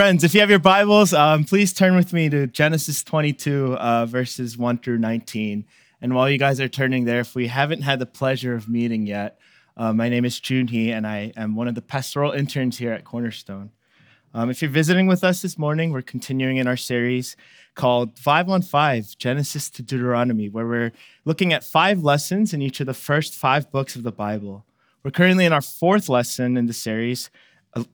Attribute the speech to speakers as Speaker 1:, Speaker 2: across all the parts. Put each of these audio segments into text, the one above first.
Speaker 1: Friends, if you have your Bibles, um, please turn with me to Genesis 22, uh, verses 1 through 19. And while you guys are turning there, if we haven't had the pleasure of meeting yet, uh, my name is Jun Hee, and I am one of the pastoral interns here at Cornerstone. Um, if you're visiting with us this morning, we're continuing in our series called Five on Five Genesis to Deuteronomy, where we're looking at five lessons in each of the first five books of the Bible. We're currently in our fourth lesson in the series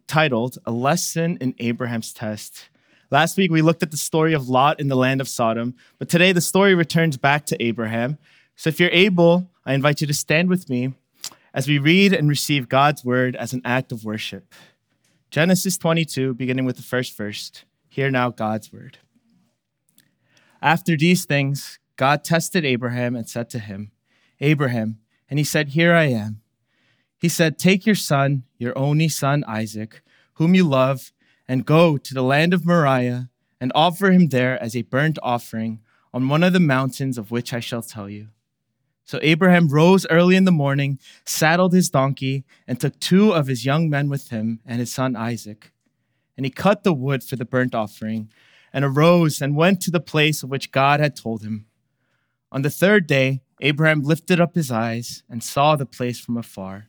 Speaker 1: titled A Lesson in Abraham's Test. Last week, we looked at the story of Lot in the land of Sodom, but today the story returns back to Abraham. So if you're able, I invite you to stand with me as we read and receive God's word as an act of worship. Genesis 22, beginning with the first verse. Hear now God's word. After these things, God tested Abraham and said to him, Abraham, and he said, Here I am. He said, Take your son, your only son Isaac, whom you love, and go to the land of Moriah and offer him there as a burnt offering on one of the mountains of which I shall tell you. So Abraham rose early in the morning, saddled his donkey, and took two of his young men with him and his son Isaac. And he cut the wood for the burnt offering, and arose and went to the place of which God had told him. On the third day, Abraham lifted up his eyes and saw the place from afar.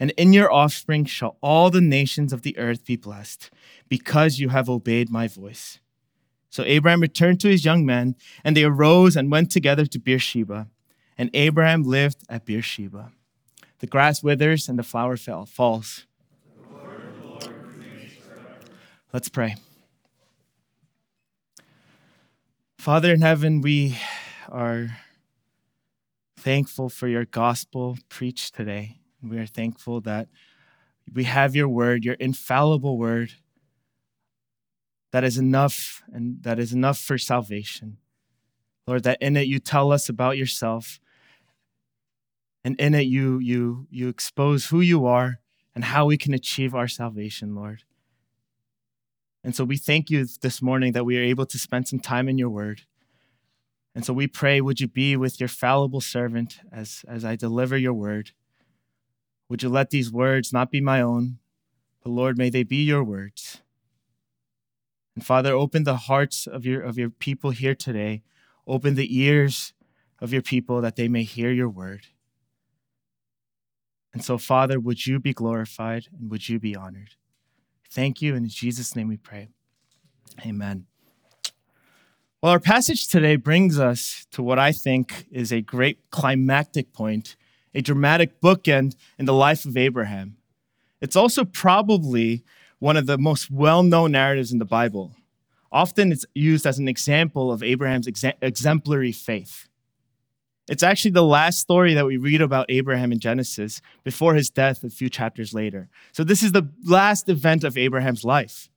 Speaker 1: And in your offspring shall all the nations of the earth be blessed, because you have obeyed my voice. So Abraham returned to his young men, and they arose and went together to Beersheba. And Abraham lived at Beersheba. The grass withers and the flower fell, falls. Let's pray. Father in heaven, we are thankful for your gospel preached today. We are thankful that we have your word, your infallible word that is enough and that is enough for salvation. Lord, that in it you tell us about yourself. And in it you you you expose who you are and how we can achieve our salvation, Lord. And so we thank you this morning that we are able to spend some time in your word. And so we pray, would you be with your fallible servant as, as I deliver your word? Would you let these words not be my own, but Lord, may they be your words. And Father, open the hearts of your, of your people here today. Open the ears of your people that they may hear your word. And so, Father, would you be glorified and would you be honored? Thank you. And in Jesus' name we pray. Amen. Well, our passage today brings us to what I think is a great climactic point, a dramatic bookend in the life of Abraham. It's also probably one of the most well known narratives in the Bible. Often it's used as an example of Abraham's exemplary faith. It's actually the last story that we read about Abraham in Genesis before his death a few chapters later. So, this is the last event of Abraham's life.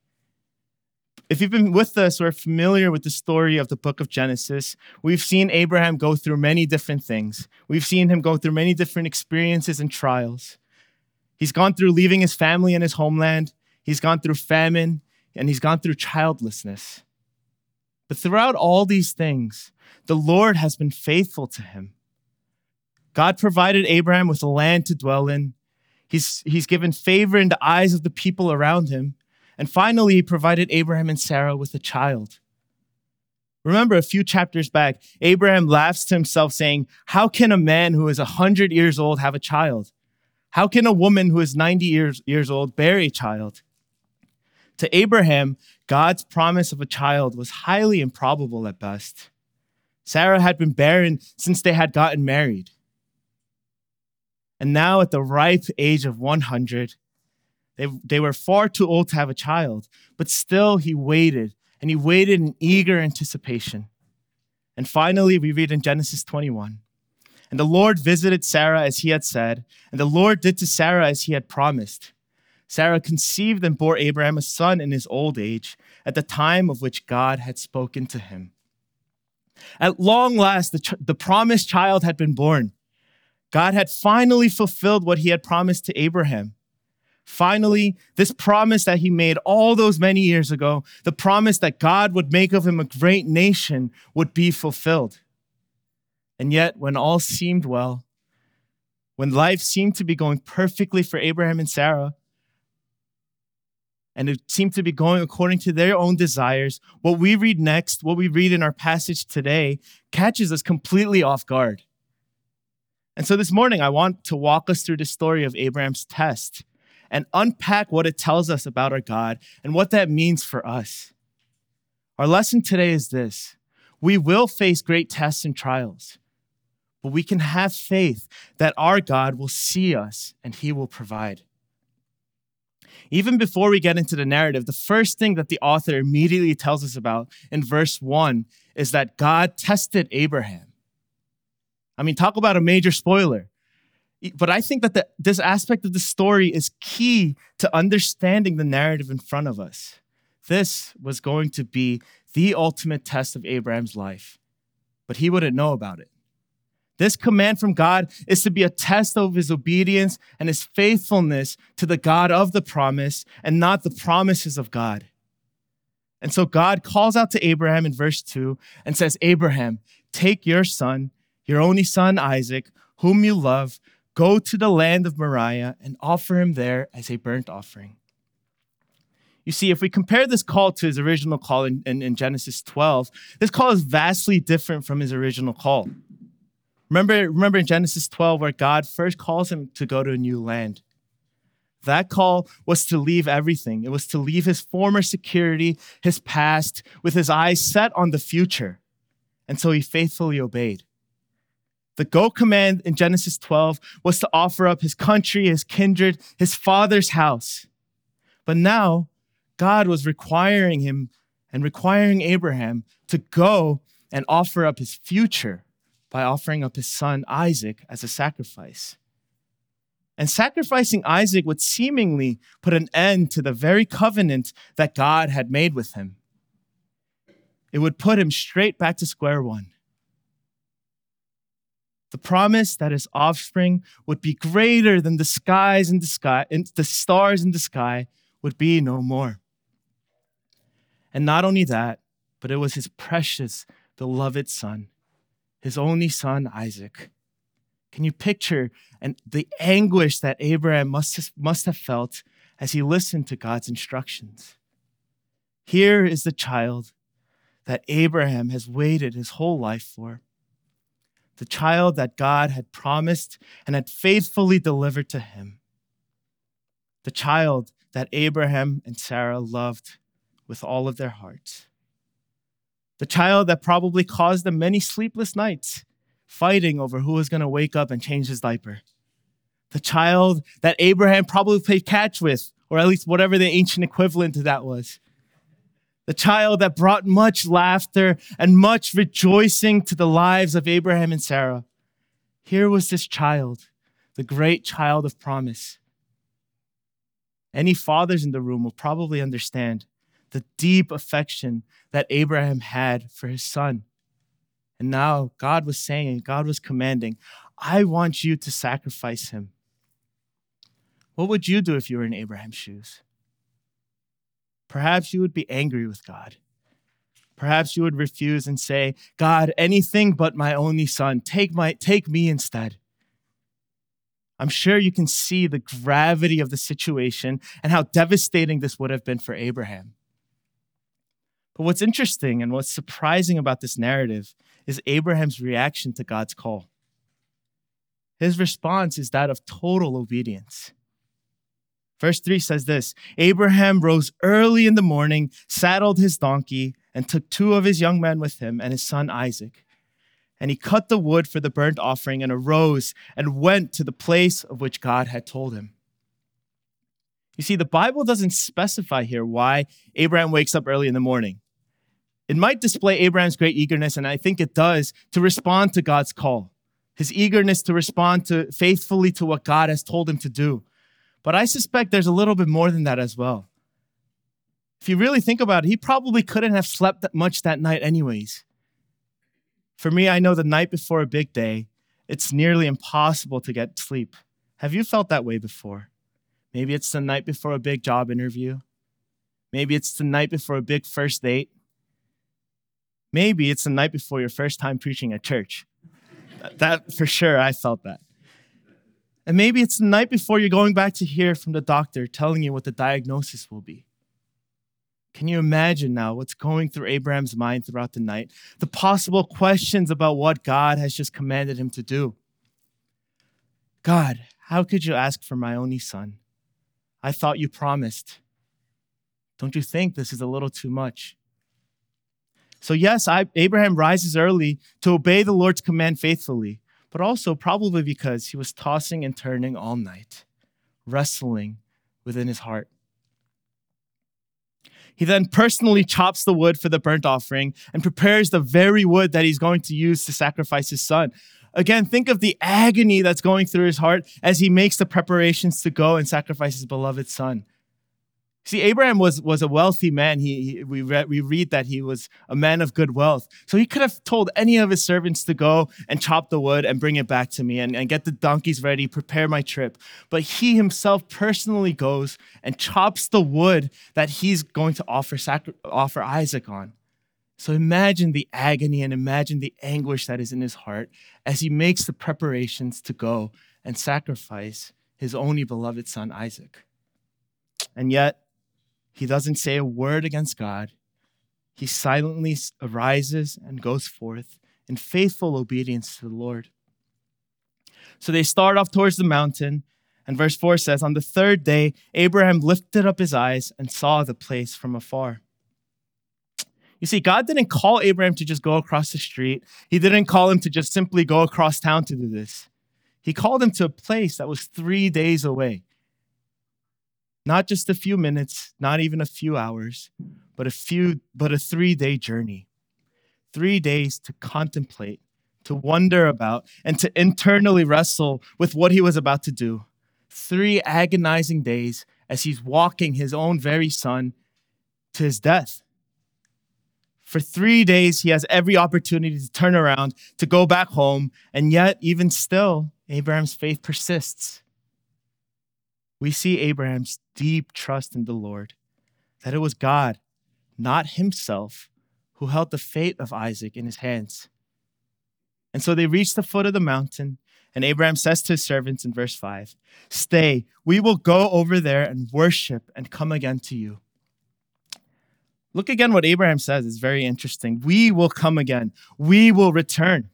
Speaker 1: If you've been with us or familiar with the story of the book of Genesis, we've seen Abraham go through many different things. We've seen him go through many different experiences and trials. He's gone through leaving his family and his homeland, he's gone through famine, and he's gone through childlessness. But throughout all these things, the Lord has been faithful to him. God provided Abraham with a land to dwell in. He's, he's given favor in the eyes of the people around him. And finally, he provided Abraham and Sarah with a child. Remember a few chapters back, Abraham laughs to himself, saying, How can a man who is 100 years old have a child? How can a woman who is 90 years, years old bear a child? To Abraham, God's promise of a child was highly improbable at best. Sarah had been barren since they had gotten married. And now, at the ripe age of 100, they, they were far too old to have a child, but still he waited, and he waited in eager anticipation. And finally, we read in Genesis 21 And the Lord visited Sarah as he had said, and the Lord did to Sarah as he had promised. Sarah conceived and bore Abraham a son in his old age, at the time of which God had spoken to him. At long last, the, ch- the promised child had been born. God had finally fulfilled what he had promised to Abraham. Finally, this promise that he made all those many years ago, the promise that God would make of him a great nation, would be fulfilled. And yet, when all seemed well, when life seemed to be going perfectly for Abraham and Sarah, and it seemed to be going according to their own desires, what we read next, what we read in our passage today, catches us completely off guard. And so this morning, I want to walk us through the story of Abraham's test and unpack what it tells us about our God and what that means for us. Our lesson today is this we will face great tests and trials, but we can have faith that our God will see us and he will provide. Even before we get into the narrative, the first thing that the author immediately tells us about in verse 1 is that God tested Abraham. I mean, talk about a major spoiler. But I think that the, this aspect of the story is key to understanding the narrative in front of us. This was going to be the ultimate test of Abraham's life, but he wouldn't know about it. This command from God is to be a test of his obedience and his faithfulness to the God of the promise and not the promises of God. And so God calls out to Abraham in verse 2 and says, Abraham, take your son, your only son Isaac, whom you love, go to the land of Moriah and offer him there as a burnt offering. You see, if we compare this call to his original call in, in, in Genesis 12, this call is vastly different from his original call. Remember, remember in Genesis 12, where God first calls him to go to a new land. That call was to leave everything. It was to leave his former security, his past, with his eyes set on the future. And so he faithfully obeyed. The go command in Genesis 12 was to offer up his country, his kindred, his father's house. But now, God was requiring him and requiring Abraham to go and offer up his future by offering up his son Isaac as a sacrifice. And sacrificing Isaac would seemingly put an end to the very covenant that God had made with him. It would put him straight back to square one. The promise that his offspring would be greater than the skies in the sky, and the stars in the sky would be no more. And not only that, but it was his precious, beloved son his only son, Isaac. Can you picture and the anguish that Abraham must have, must have felt as he listened to God's instructions? Here is the child that Abraham has waited his whole life for. The child that God had promised and had faithfully delivered to him. The child that Abraham and Sarah loved with all of their hearts the child that probably caused them many sleepless nights, fighting over who was going to wake up and change his diaper. The child that Abraham probably played catch with, or at least whatever the ancient equivalent to that was. The child that brought much laughter and much rejoicing to the lives of Abraham and Sarah. Here was this child, the great child of promise. Any fathers in the room will probably understand the deep affection that Abraham had for his son. And now God was saying, God was commanding, I want you to sacrifice him. What would you do if you were in Abraham's shoes? Perhaps you would be angry with God. Perhaps you would refuse and say, God, anything but my only son. Take, my, take me instead. I'm sure you can see the gravity of the situation and how devastating this would have been for Abraham. But what's interesting and what's surprising about this narrative is Abraham's reaction to God's call. His response is that of total obedience. Verse 3 says this Abraham rose early in the morning, saddled his donkey, and took two of his young men with him and his son Isaac. And he cut the wood for the burnt offering and arose and went to the place of which God had told him. You see, the Bible doesn't specify here why Abraham wakes up early in the morning. It might display Abraham's great eagerness, and I think it does, to respond to God's call, his eagerness to respond to faithfully to what God has told him to do. But I suspect there's a little bit more than that as well. If you really think about it, he probably couldn't have slept that much that night, anyways. For me, I know the night before a big day, it's nearly impossible to get sleep. Have you felt that way before? Maybe it's the night before a big job interview. Maybe it's the night before a big first date. Maybe it's the night before your first time preaching at church. that for sure, I felt that. And maybe it's the night before you're going back to hear from the doctor telling you what the diagnosis will be. Can you imagine now what's going through Abraham's mind throughout the night? The possible questions about what God has just commanded him to do. God, how could you ask for my only son? I thought you promised. Don't you think this is a little too much? So, yes, I, Abraham rises early to obey the Lord's command faithfully, but also probably because he was tossing and turning all night, wrestling within his heart. He then personally chops the wood for the burnt offering and prepares the very wood that he's going to use to sacrifice his son. Again, think of the agony that's going through his heart as he makes the preparations to go and sacrifice his beloved son. See, Abraham was, was a wealthy man. He, he, we, read, we read that he was a man of good wealth. So he could have told any of his servants to go and chop the wood and bring it back to me and, and get the donkeys ready, prepare my trip. But he himself personally goes and chops the wood that he's going to offer, sacri- offer Isaac on. So imagine the agony and imagine the anguish that is in his heart as he makes the preparations to go and sacrifice his only beloved son, Isaac. And yet, he doesn't say a word against God. He silently arises and goes forth in faithful obedience to the Lord. So they start off towards the mountain, and verse 4 says, On the third day, Abraham lifted up his eyes and saw the place from afar. You see, God didn't call Abraham to just go across the street. He didn't call him to just simply go across town to do this. He called him to a place that was three days away. Not just a few minutes, not even a few hours, but a few but a 3-day journey. 3 days to contemplate, to wonder about and to internally wrestle with what he was about to do. 3 agonizing days as he's walking his own very son to his death. For three days, he has every opportunity to turn around, to go back home, and yet, even still, Abraham's faith persists we see Abraham's deep trust in the Lord, that it was God, not himself, who held the fate of Isaac in his hands. And so they reach the foot of the mountain, and Abraham says to his servants in verse 5 Stay, we will go over there and worship and come again to you. Look again what Abraham says is very interesting. We will come again, we will return.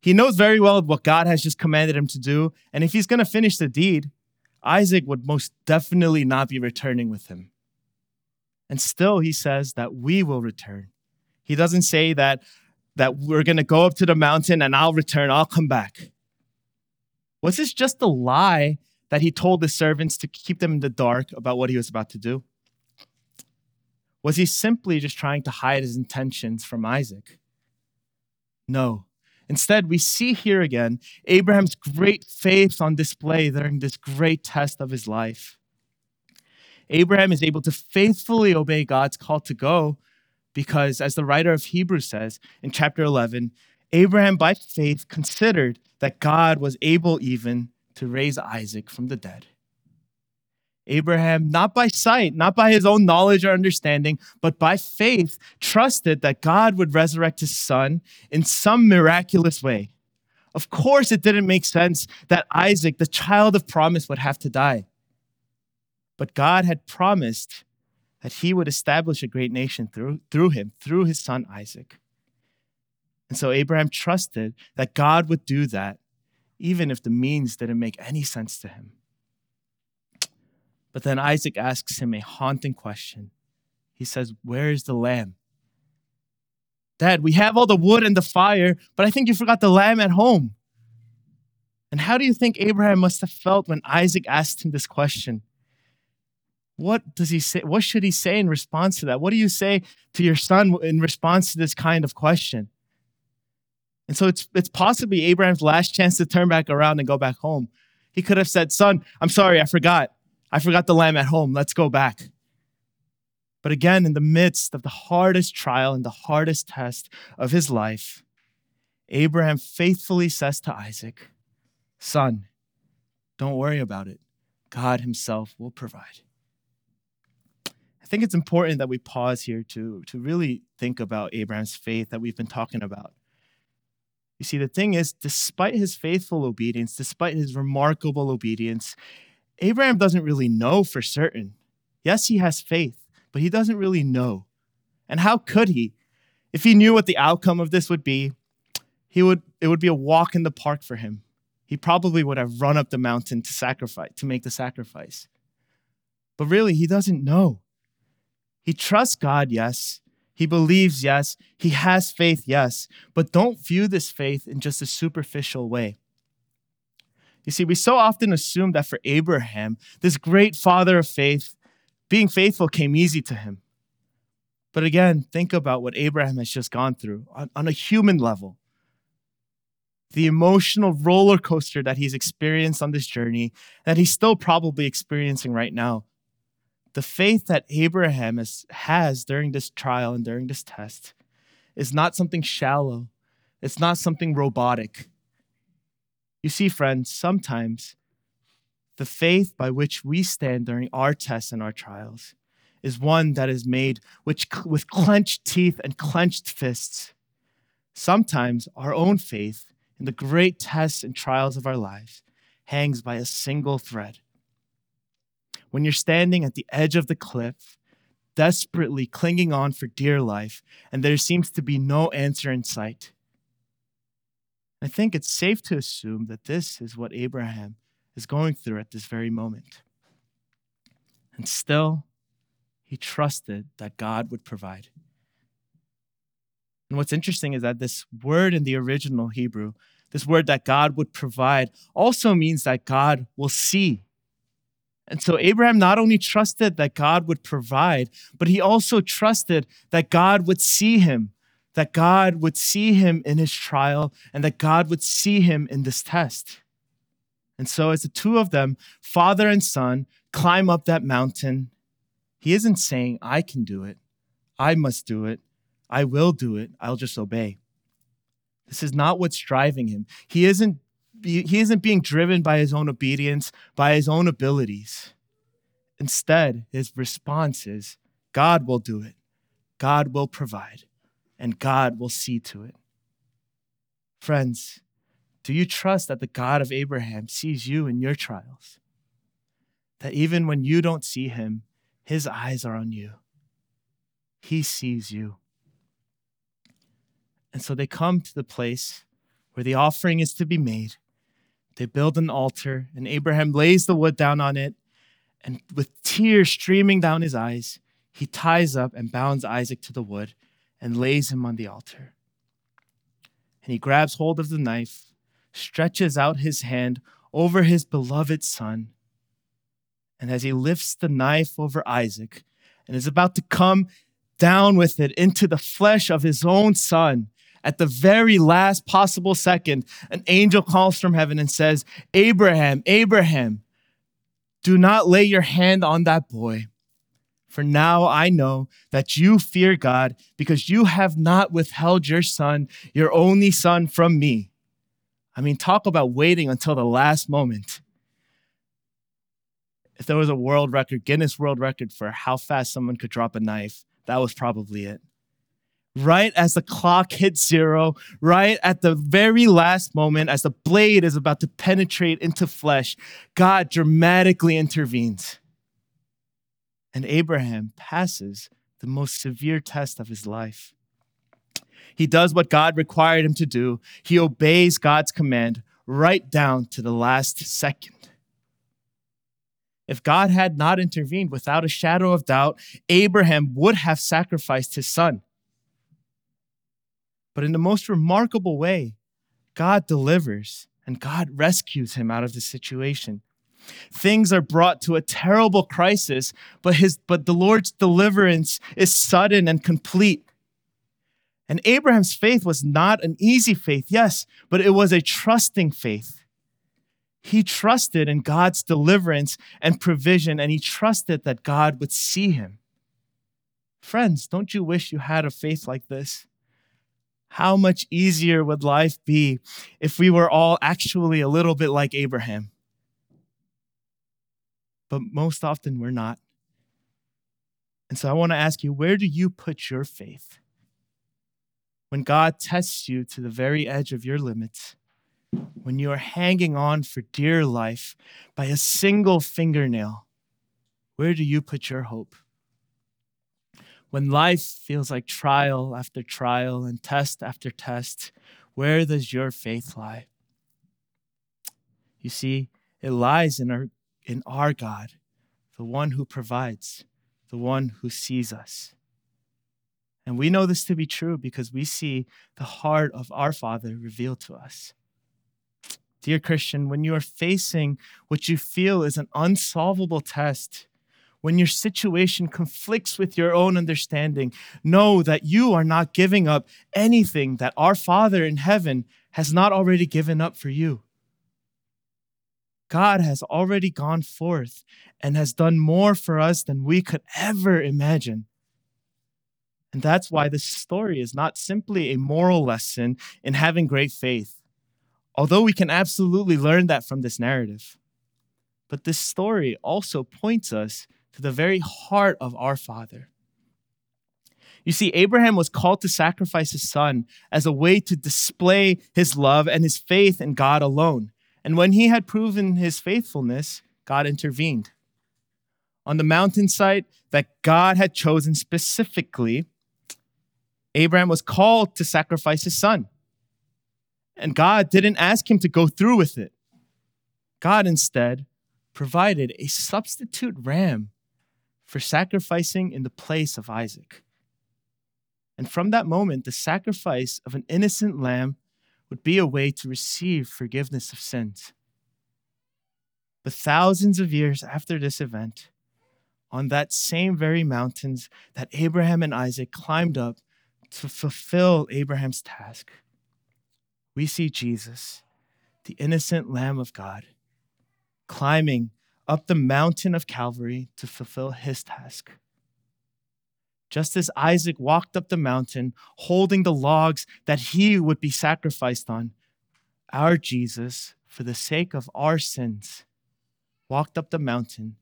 Speaker 1: He knows very well what God has just commanded him to do, and if he's going to finish the deed, Isaac would most definitely not be returning with him. And still, he says that we will return. He doesn't say that, that we're going to go up to the mountain and I'll return, I'll come back. Was this just a lie that he told the servants to keep them in the dark about what he was about to do? Was he simply just trying to hide his intentions from Isaac? No. Instead, we see here again Abraham's great faith on display during this great test of his life. Abraham is able to faithfully obey God's call to go because, as the writer of Hebrews says in chapter 11, Abraham by faith considered that God was able even to raise Isaac from the dead. Abraham, not by sight, not by his own knowledge or understanding, but by faith, trusted that God would resurrect his son in some miraculous way. Of course, it didn't make sense that Isaac, the child of promise, would have to die. But God had promised that he would establish a great nation through, through him, through his son Isaac. And so Abraham trusted that God would do that, even if the means didn't make any sense to him. But then Isaac asks him a haunting question. He says, Where is the lamb? Dad, we have all the wood and the fire, but I think you forgot the lamb at home. And how do you think Abraham must have felt when Isaac asked him this question? What does he say? What should he say in response to that? What do you say to your son in response to this kind of question? And so it's it's possibly Abraham's last chance to turn back around and go back home. He could have said, "Son, I'm sorry, I forgot. I forgot the lamb at home. Let's go back." But again, in the midst of the hardest trial and the hardest test of his life, Abraham faithfully says to Isaac, Son, don't worry about it. God Himself will provide. I think it's important that we pause here to, to really think about Abraham's faith that we've been talking about. You see, the thing is, despite his faithful obedience, despite his remarkable obedience, Abraham doesn't really know for certain. Yes, he has faith, but he doesn't really know. And how could he? If he knew what the outcome of this would be, he would it would be a walk in the park for him. He probably would have run up the mountain to sacrifice, to make the sacrifice. But really, he doesn't know. He trusts God, yes, he believes, yes. He has faith, yes. But don't view this faith in just a superficial way. You see, we so often assume that for Abraham, this great father of faith, being faithful came easy to him. But again, think about what Abraham has just gone through on, on a human level. The emotional roller coaster that he's experienced on this journey, that he's still probably experiencing right now the faith that Abraham is, has during this trial and during this test is not something shallow, it's not something robotic. You see, friends, sometimes the faith by which we stand during our tests and our trials is one that is made which, with clenched teeth and clenched fists. Sometimes our own faith in the great tests and trials of our lives hangs by a single thread when you're standing at the edge of the cliff, desperately clinging on for dear life, and there seems to be no answer in sight. I think it's safe to assume that this is what Abraham is going through at this very moment. And still, he trusted that God would provide. And what's interesting is that this word in the original Hebrew, this word that God would provide, also means that God will see. And so Abraham not only trusted that God would provide, but he also trusted that God would see him, that God would see him in his trial, and that God would see him in this test. And so, as the two of them, father and son, climb up that mountain, he isn't saying, I can do it, I must do it, I will do it, I'll just obey. This is not what's driving him. He isn't he isn't being driven by his own obedience, by his own abilities. Instead, his response is God will do it, God will provide, and God will see to it. Friends, do you trust that the God of Abraham sees you in your trials? That even when you don't see him, his eyes are on you. He sees you. And so they come to the place where the offering is to be made. They build an altar, and Abraham lays the wood down on it. And with tears streaming down his eyes, he ties up and bounds Isaac to the wood and lays him on the altar. And he grabs hold of the knife, stretches out his hand over his beloved son. And as he lifts the knife over Isaac and is about to come down with it into the flesh of his own son, at the very last possible second, an angel calls from heaven and says, Abraham, Abraham, do not lay your hand on that boy. For now I know that you fear God because you have not withheld your son, your only son, from me. I mean, talk about waiting until the last moment. If there was a world record, Guinness World Record for how fast someone could drop a knife, that was probably it. Right as the clock hits zero, right at the very last moment, as the blade is about to penetrate into flesh, God dramatically intervenes. And Abraham passes the most severe test of his life. He does what God required him to do. He obeys God's command right down to the last second. If God had not intervened without a shadow of doubt, Abraham would have sacrificed his son. But in the most remarkable way, God delivers and God rescues him out of the situation. Things are brought to a terrible crisis, but his but the Lord's deliverance is sudden and complete. And Abraham's faith was not an easy faith, yes, but it was a trusting faith. He trusted in God's deliverance and provision, and he trusted that God would see him. Friends, don't you wish you had a faith like this? How much easier would life be if we were all actually a little bit like Abraham? But most often we're not. And so I want to ask you where do you put your faith? when God tests you to the very edge of your limits, when you are hanging on for dear life by a single fingernail, where do you put your hope? When life feels like trial after trial and test after test, where does your faith lie? You see, it lies in our, in our God, the one who provides, the one who sees us. And we know this to be true because we see the heart of our Father revealed to us. Dear Christian, when you are facing what you feel is an unsolvable test, when your situation conflicts with your own understanding, know that you are not giving up anything that our Father in heaven has not already given up for you. God has already gone forth and has done more for us than we could ever imagine. And that's why this story is not simply a moral lesson in having great faith, although we can absolutely learn that from this narrative. But this story also points us to the very heart of our Father. You see, Abraham was called to sacrifice his son as a way to display his love and his faith in God alone. And when he had proven his faithfulness, God intervened. On the mountainside that God had chosen specifically, Abraham was called to sacrifice his son. And God didn't ask him to go through with it. God instead provided a substitute ram for sacrificing in the place of Isaac. And from that moment, the sacrifice of an innocent lamb would be a way to receive forgiveness of sins. But thousands of years after this event, on that same very mountains that Abraham and Isaac climbed up to fulfill Abraham's task, we see Jesus, the innocent Lamb of God, climbing up the mountain of Calvary to fulfill his task. Just as Isaac walked up the mountain holding the logs that he would be sacrificed on, our Jesus, for the sake of our sins, walked up the mountain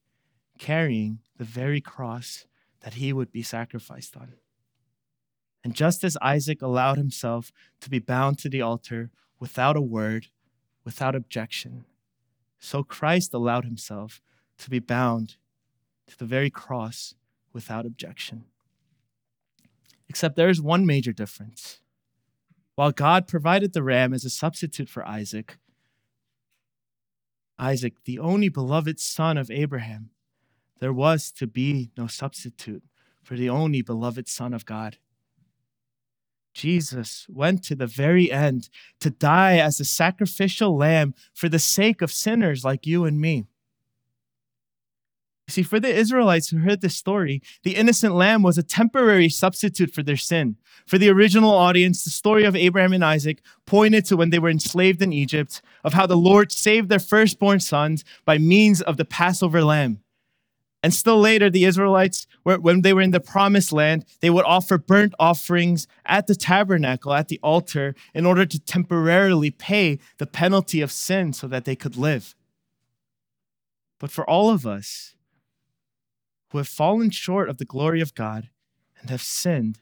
Speaker 1: carrying the very cross that he would be sacrificed on. And just as Isaac allowed himself to be bound to the altar without a word, without objection, so Christ allowed himself to be bound to the very cross without objection. Except there is one major difference. While God provided the ram as a substitute for Isaac, Isaac, the only beloved son of Abraham, there was to be no substitute for the only beloved son of God. Jesus went to the very end to die as a sacrificial lamb for the sake of sinners like you and me. See, for the Israelites who heard this story, the innocent lamb was a temporary substitute for their sin. For the original audience, the story of Abraham and Isaac pointed to when they were enslaved in Egypt, of how the Lord saved their firstborn sons by means of the Passover lamb. And still later, the Israelites, when they were in the promised land, they would offer burnt offerings at the tabernacle, at the altar, in order to temporarily pay the penalty of sin so that they could live. But for all of us, who have fallen short of the glory of God and have sinned,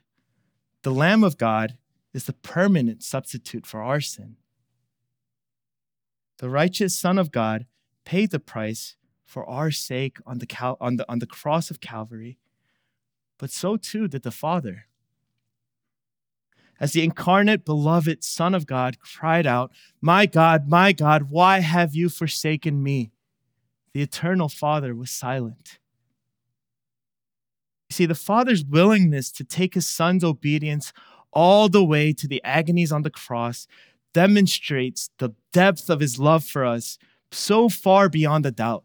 Speaker 1: the Lamb of God is the permanent substitute for our sin. The righteous Son of God paid the price for our sake on the, Cal- on the, on the cross of Calvary, but so too did the Father. As the incarnate, beloved Son of God cried out, My God, my God, why have you forsaken me? The eternal Father was silent. See, the Father's willingness to take his Son's obedience all the way to the agonies on the cross demonstrates the depth of his love for us so far beyond a doubt.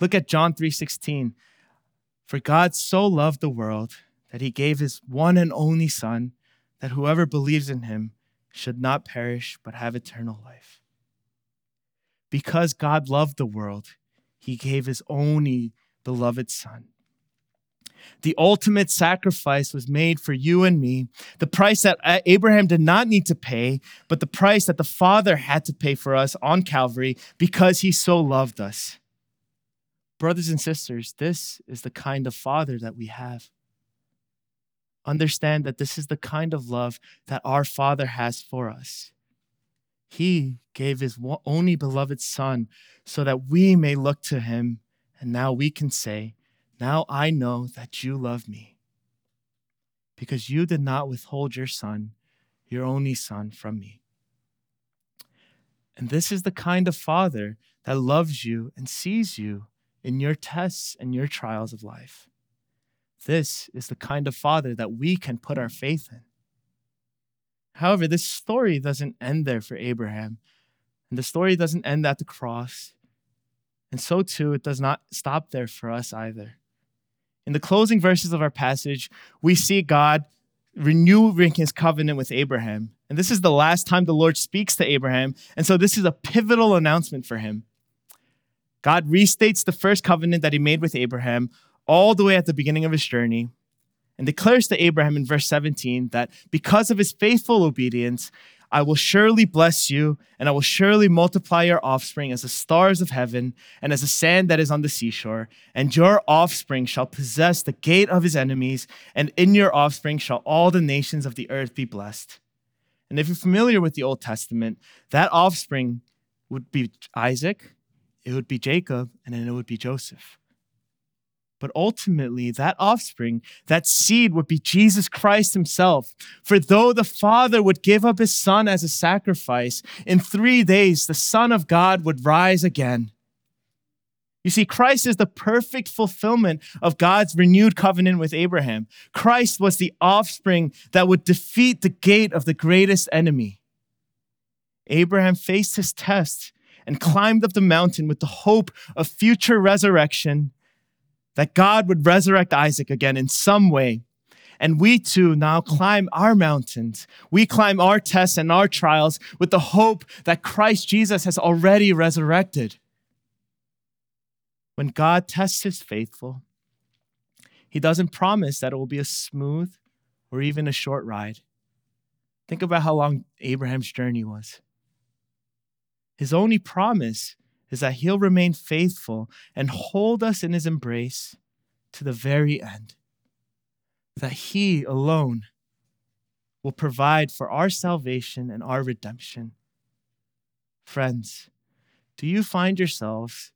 Speaker 1: Look at John 3:16. For God so loved the world that he gave his one and only son that whoever believes in him should not perish but have eternal life. Because God loved the world, he gave his only beloved son the ultimate sacrifice was made for you and me, the price that Abraham did not need to pay, but the price that the Father had to pay for us on Calvary because he so loved us. Brothers and sisters, this is the kind of Father that we have. Understand that this is the kind of love that our Father has for us. He gave his only beloved Son so that we may look to him, and now we can say, now I know that you love me because you did not withhold your son, your only son, from me. And this is the kind of father that loves you and sees you in your tests and your trials of life. This is the kind of father that we can put our faith in. However, this story doesn't end there for Abraham, and the story doesn't end at the cross. And so, too, it does not stop there for us either. In the closing verses of our passage, we see God renewing his covenant with Abraham. And this is the last time the Lord speaks to Abraham. And so this is a pivotal announcement for him. God restates the first covenant that he made with Abraham all the way at the beginning of his journey and declares to Abraham in verse 17 that because of his faithful obedience, I will surely bless you, and I will surely multiply your offspring as the stars of heaven and as the sand that is on the seashore. And your offspring shall possess the gate of his enemies, and in your offspring shall all the nations of the earth be blessed. And if you're familiar with the Old Testament, that offspring would be Isaac, it would be Jacob, and then it would be Joseph. But ultimately, that offspring, that seed would be Jesus Christ himself. For though the Father would give up his Son as a sacrifice, in three days the Son of God would rise again. You see, Christ is the perfect fulfillment of God's renewed covenant with Abraham. Christ was the offspring that would defeat the gate of the greatest enemy. Abraham faced his test and climbed up the mountain with the hope of future resurrection that God would resurrect Isaac again in some way. And we too now climb our mountains. We climb our tests and our trials with the hope that Christ Jesus has already resurrected. When God tests his faithful, he doesn't promise that it will be a smooth or even a short ride. Think about how long Abraham's journey was. His only promise is that he'll remain faithful and hold us in his embrace to the very end. That he alone will provide for our salvation and our redemption. Friends, do you find yourselves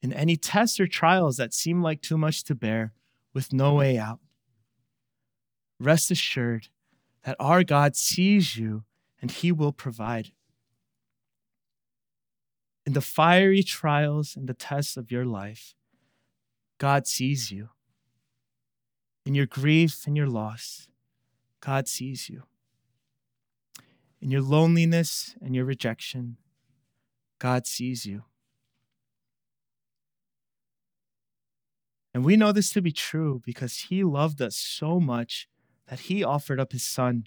Speaker 1: in any tests or trials that seem like too much to bear with no way out? Rest assured that our God sees you and he will provide in the fiery trials and the tests of your life, God sees you. In your grief and your loss, God sees you. In your loneliness and your rejection, God sees you. And we know this to be true because he loved us so much that he offered up his son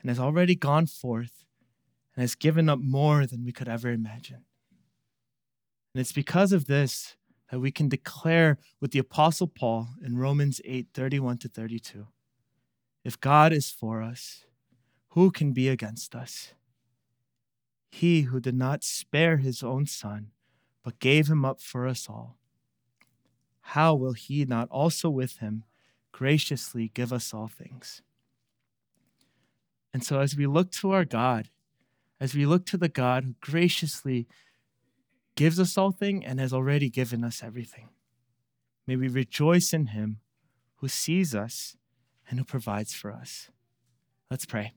Speaker 1: and has already gone forth and has given up more than we could ever imagine. And it's because of this that we can declare with the apostle Paul in Romans 8 31 to 32 if God is for us, who can be against us? He who did not spare his own son, but gave him up for us all, how will he not also with him graciously give us all things? And so, as we look to our God, as we look to the God who graciously gives us all things and has already given us everything, may we rejoice in him who sees us and who provides for us. Let's pray.